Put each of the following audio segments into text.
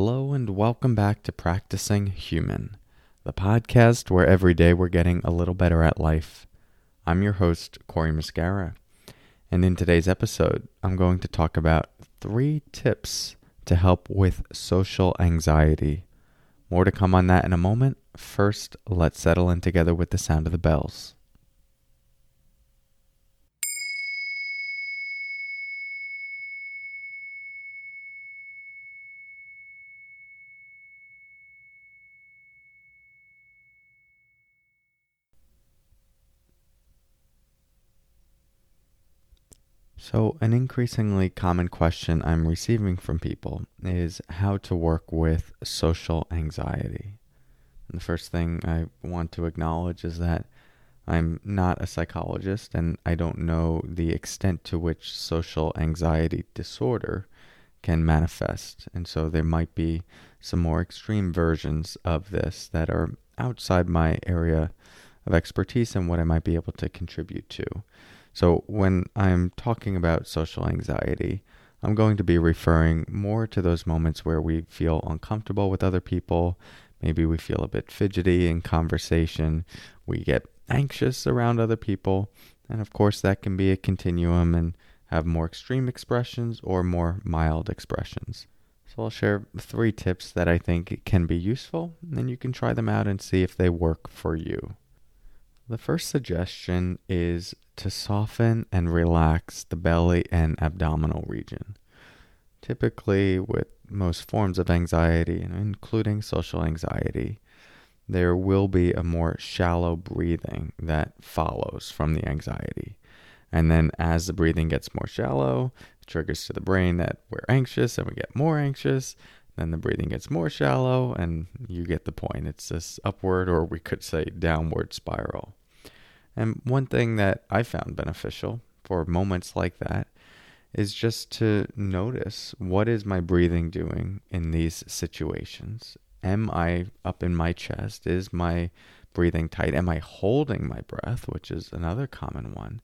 Hello, and welcome back to Practicing Human, the podcast where every day we're getting a little better at life. I'm your host, Cory Muscara, and in today's episode, I'm going to talk about three tips to help with social anxiety. More to come on that in a moment. First, let's settle in together with the sound of the bells. So, an increasingly common question I'm receiving from people is how to work with social anxiety. And the first thing I want to acknowledge is that I'm not a psychologist and I don't know the extent to which social anxiety disorder can manifest. And so there might be some more extreme versions of this that are outside my area of expertise and what I might be able to contribute to. So, when I'm talking about social anxiety, I'm going to be referring more to those moments where we feel uncomfortable with other people. Maybe we feel a bit fidgety in conversation. We get anxious around other people. And of course, that can be a continuum and have more extreme expressions or more mild expressions. So, I'll share three tips that I think can be useful, and you can try them out and see if they work for you. The first suggestion is to soften and relax the belly and abdominal region. Typically, with most forms of anxiety, including social anxiety, there will be a more shallow breathing that follows from the anxiety. And then, as the breathing gets more shallow, it triggers to the brain that we're anxious and we get more anxious. Then the breathing gets more shallow, and you get the point. It's this upward, or we could say downward spiral. And one thing that I found beneficial for moments like that is just to notice what is my breathing doing in these situations? Am I up in my chest? Is my breathing tight? Am I holding my breath, which is another common one?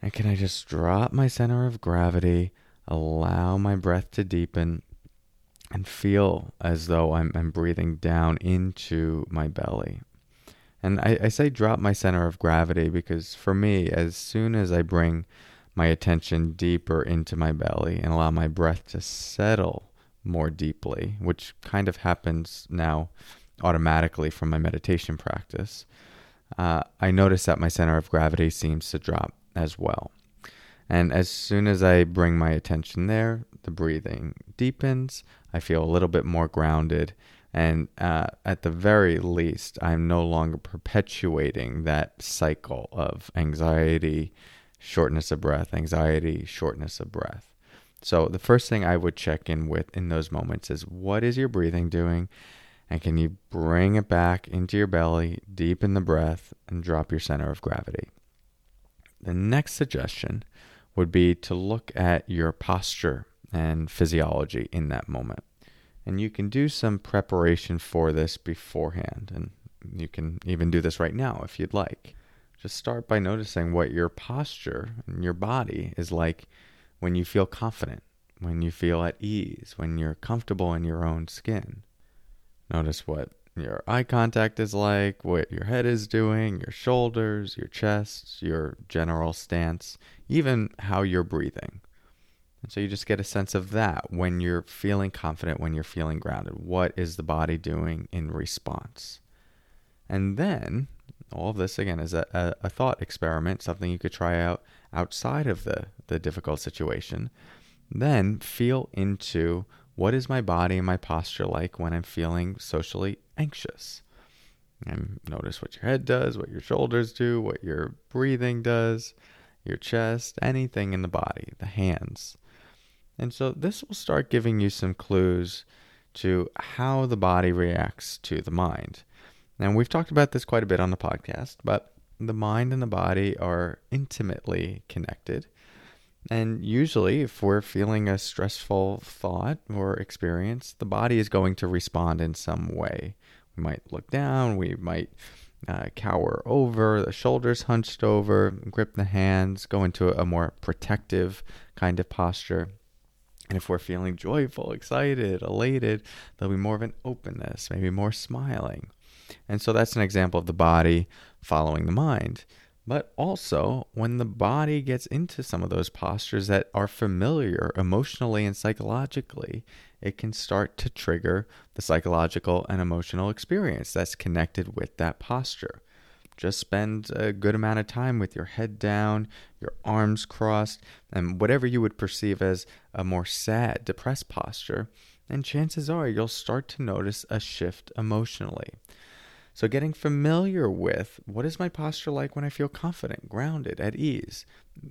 And can I just drop my center of gravity, allow my breath to deepen, and feel as though I'm, I'm breathing down into my belly? And I, I say drop my center of gravity because for me, as soon as I bring my attention deeper into my belly and allow my breath to settle more deeply, which kind of happens now automatically from my meditation practice, uh, I notice that my center of gravity seems to drop as well. And as soon as I bring my attention there, the breathing deepens. I feel a little bit more grounded and uh, at the very least, I'm no longer perpetuating that cycle of anxiety, shortness of breath, anxiety, shortness of breath. So, the first thing I would check in with in those moments is what is your breathing doing? And can you bring it back into your belly, deepen the breath, and drop your center of gravity? The next suggestion would be to look at your posture and physiology in that moment. And you can do some preparation for this beforehand. And you can even do this right now if you'd like. Just start by noticing what your posture and your body is like when you feel confident, when you feel at ease, when you're comfortable in your own skin. Notice what your eye contact is like, what your head is doing, your shoulders, your chest, your general stance, even how you're breathing. And so you just get a sense of that when you're feeling confident, when you're feeling grounded. What is the body doing in response? And then all of this again is a, a, a, thought experiment, something you could try out outside of the, the difficult situation. Then feel into what is my body and my posture like when I'm feeling socially anxious. And notice what your head does, what your shoulders do, what your breathing does, your chest, anything in the body, the hands. And so this will start giving you some clues to how the body reacts to the mind. Now, we've talked about this quite a bit on the podcast, but the mind and the body are intimately connected. And usually, if we're feeling a stressful thought or experience, the body is going to respond in some way. We might look down, we might uh, cower over, the shoulders hunched over, grip the hands, go into a more protective kind of posture. And if we're feeling joyful, excited, elated, there'll be more of an openness, maybe more smiling. And so that's an example of the body following the mind. But also, when the body gets into some of those postures that are familiar emotionally and psychologically, it can start to trigger the psychological and emotional experience that's connected with that posture. Just spend a good amount of time with your head down, your arms crossed, and whatever you would perceive as a more sad, depressed posture, and chances are you'll start to notice a shift emotionally. So, getting familiar with what is my posture like when I feel confident, grounded, at ease.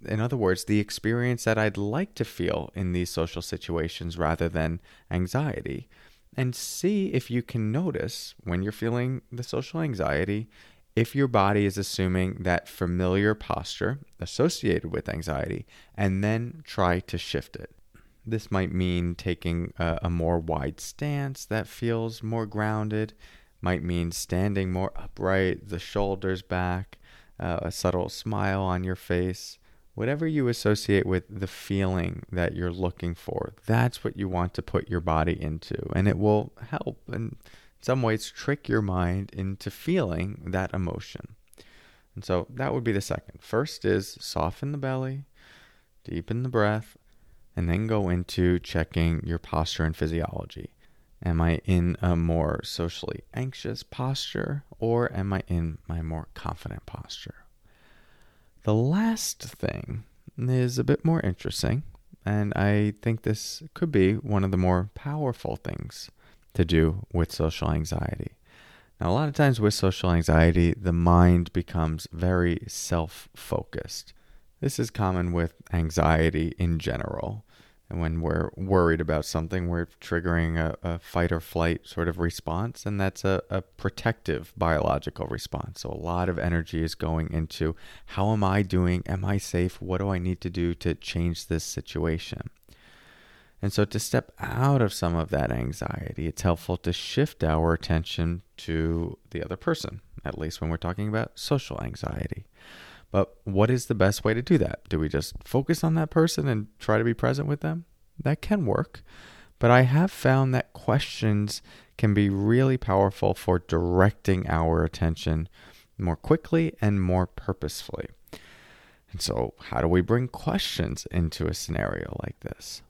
In other words, the experience that I'd like to feel in these social situations rather than anxiety. And see if you can notice when you're feeling the social anxiety if your body is assuming that familiar posture associated with anxiety and then try to shift it. This might mean taking a, a more wide stance that feels more grounded might mean standing more upright, the shoulders back, uh, a subtle smile on your face. Whatever you associate with the feeling that you're looking for, that's what you want to put your body into. And it will help in some ways trick your mind into feeling that emotion. And so that would be the second. First is soften the belly, deepen the breath, and then go into checking your posture and physiology. Am I in a more socially anxious posture or am I in my more confident posture? The last thing is a bit more interesting, and I think this could be one of the more powerful things to do with social anxiety. Now, a lot of times with social anxiety, the mind becomes very self focused. This is common with anxiety in general. And when we're worried about something, we're triggering a, a fight or flight sort of response, and that's a, a protective biological response. So a lot of energy is going into how am I doing? Am I safe? What do I need to do to change this situation? And so, to step out of some of that anxiety, it's helpful to shift our attention to the other person, at least when we're talking about social anxiety. But what is the best way to do that? Do we just focus on that person and try to be present with them? That can work. But I have found that questions can be really powerful for directing our attention more quickly and more purposefully. And so, how do we bring questions into a scenario like this?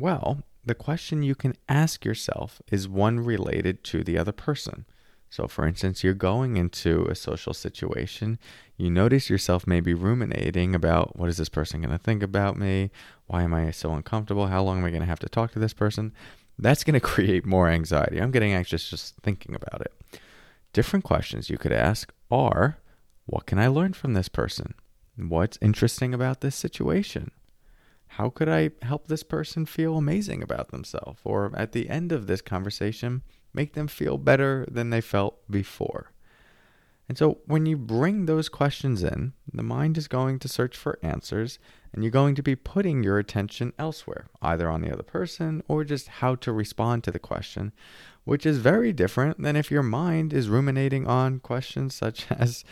Well, the question you can ask yourself is one related to the other person. So, for instance, you're going into a social situation, you notice yourself maybe ruminating about what is this person going to think about me? Why am I so uncomfortable? How long am I going to have to talk to this person? That's going to create more anxiety. I'm getting anxious just thinking about it. Different questions you could ask are what can I learn from this person? What's interesting about this situation? How could I help this person feel amazing about themselves? Or at the end of this conversation, make them feel better than they felt before. And so when you bring those questions in, the mind is going to search for answers and you're going to be putting your attention elsewhere, either on the other person or just how to respond to the question, which is very different than if your mind is ruminating on questions such as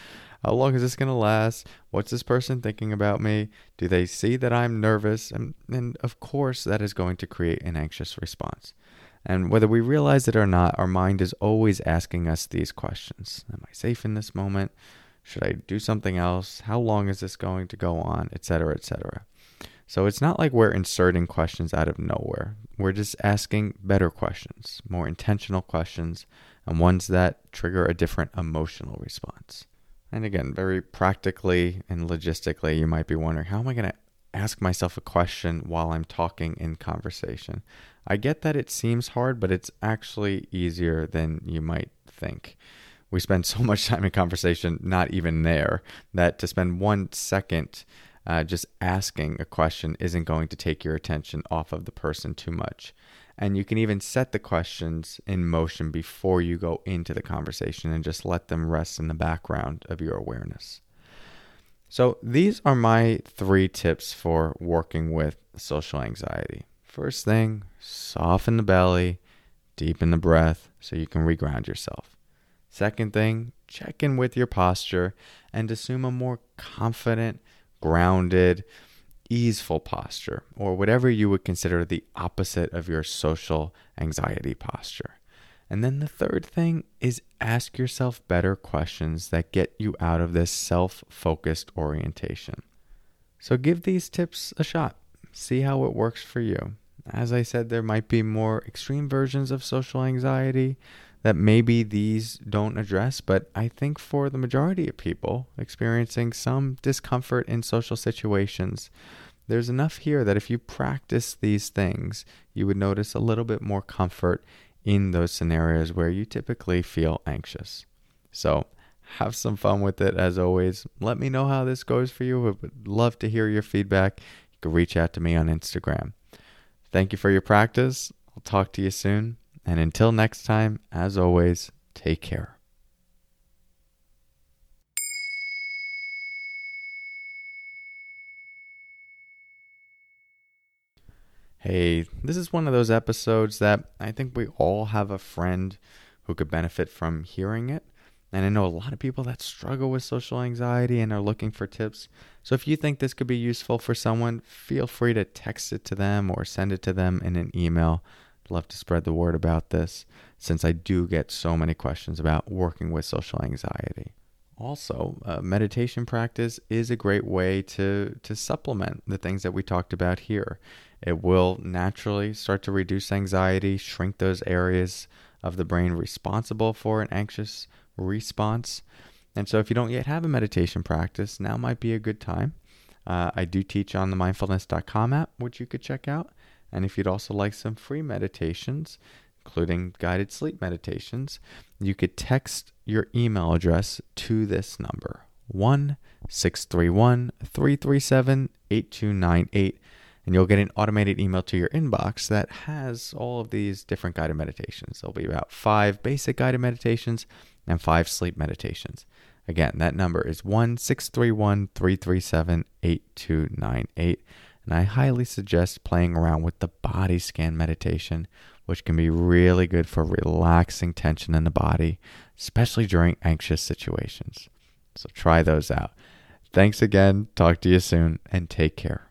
how long is this going to last? What's this person thinking about me? Do they see that I'm nervous? And, and of course, that is going to create an anxious response. And whether we realize it or not, our mind is always asking us these questions Am I safe in this moment? Should I do something else? How long is this going to go on? Etc., etc. So it's not like we're inserting questions out of nowhere. We're just asking better questions, more intentional questions, and ones that trigger a different emotional response. And again, very practically and logistically, you might be wondering how am I going to ask myself a question while I'm talking in conversation? I get that it seems hard, but it's actually easier than you might think. We spend so much time in conversation, not even there, that to spend one second uh, just asking a question isn't going to take your attention off of the person too much. And you can even set the questions in motion before you go into the conversation and just let them rest in the background of your awareness. So, these are my three tips for working with social anxiety. First thing, soften the belly, deepen the breath so you can reground yourself. Second thing, check in with your posture and assume a more confident, grounded, easeful posture, or whatever you would consider the opposite of your social anxiety posture. And then the third thing is ask yourself better questions that get you out of this self focused orientation. So give these tips a shot. See how it works for you. As I said, there might be more extreme versions of social anxiety that maybe these don't address, but I think for the majority of people experiencing some discomfort in social situations, there's enough here that if you practice these things, you would notice a little bit more comfort in those scenarios where you typically feel anxious. So, have some fun with it as always. Let me know how this goes for you. I would love to hear your feedback. You can reach out to me on Instagram. Thank you for your practice. I'll talk to you soon. And until next time, as always, take care. Hey, this is one of those episodes that I think we all have a friend who could benefit from hearing it. And I know a lot of people that struggle with social anxiety and are looking for tips. So if you think this could be useful for someone, feel free to text it to them or send it to them in an email. Love to spread the word about this since I do get so many questions about working with social anxiety. Also, uh, meditation practice is a great way to, to supplement the things that we talked about here. It will naturally start to reduce anxiety, shrink those areas of the brain responsible for an anxious response. And so, if you don't yet have a meditation practice, now might be a good time. Uh, I do teach on the mindfulness.com app, which you could check out. And if you'd also like some free meditations, including guided sleep meditations, you could text your email address to this number 1 631 337 8298 and you'll get an automated email to your inbox that has all of these different guided meditations. There'll be about five basic guided meditations and five sleep meditations. Again, that number is 1 631 337 8298. And I highly suggest playing around with the body scan meditation, which can be really good for relaxing tension in the body, especially during anxious situations. So try those out. Thanks again. Talk to you soon and take care.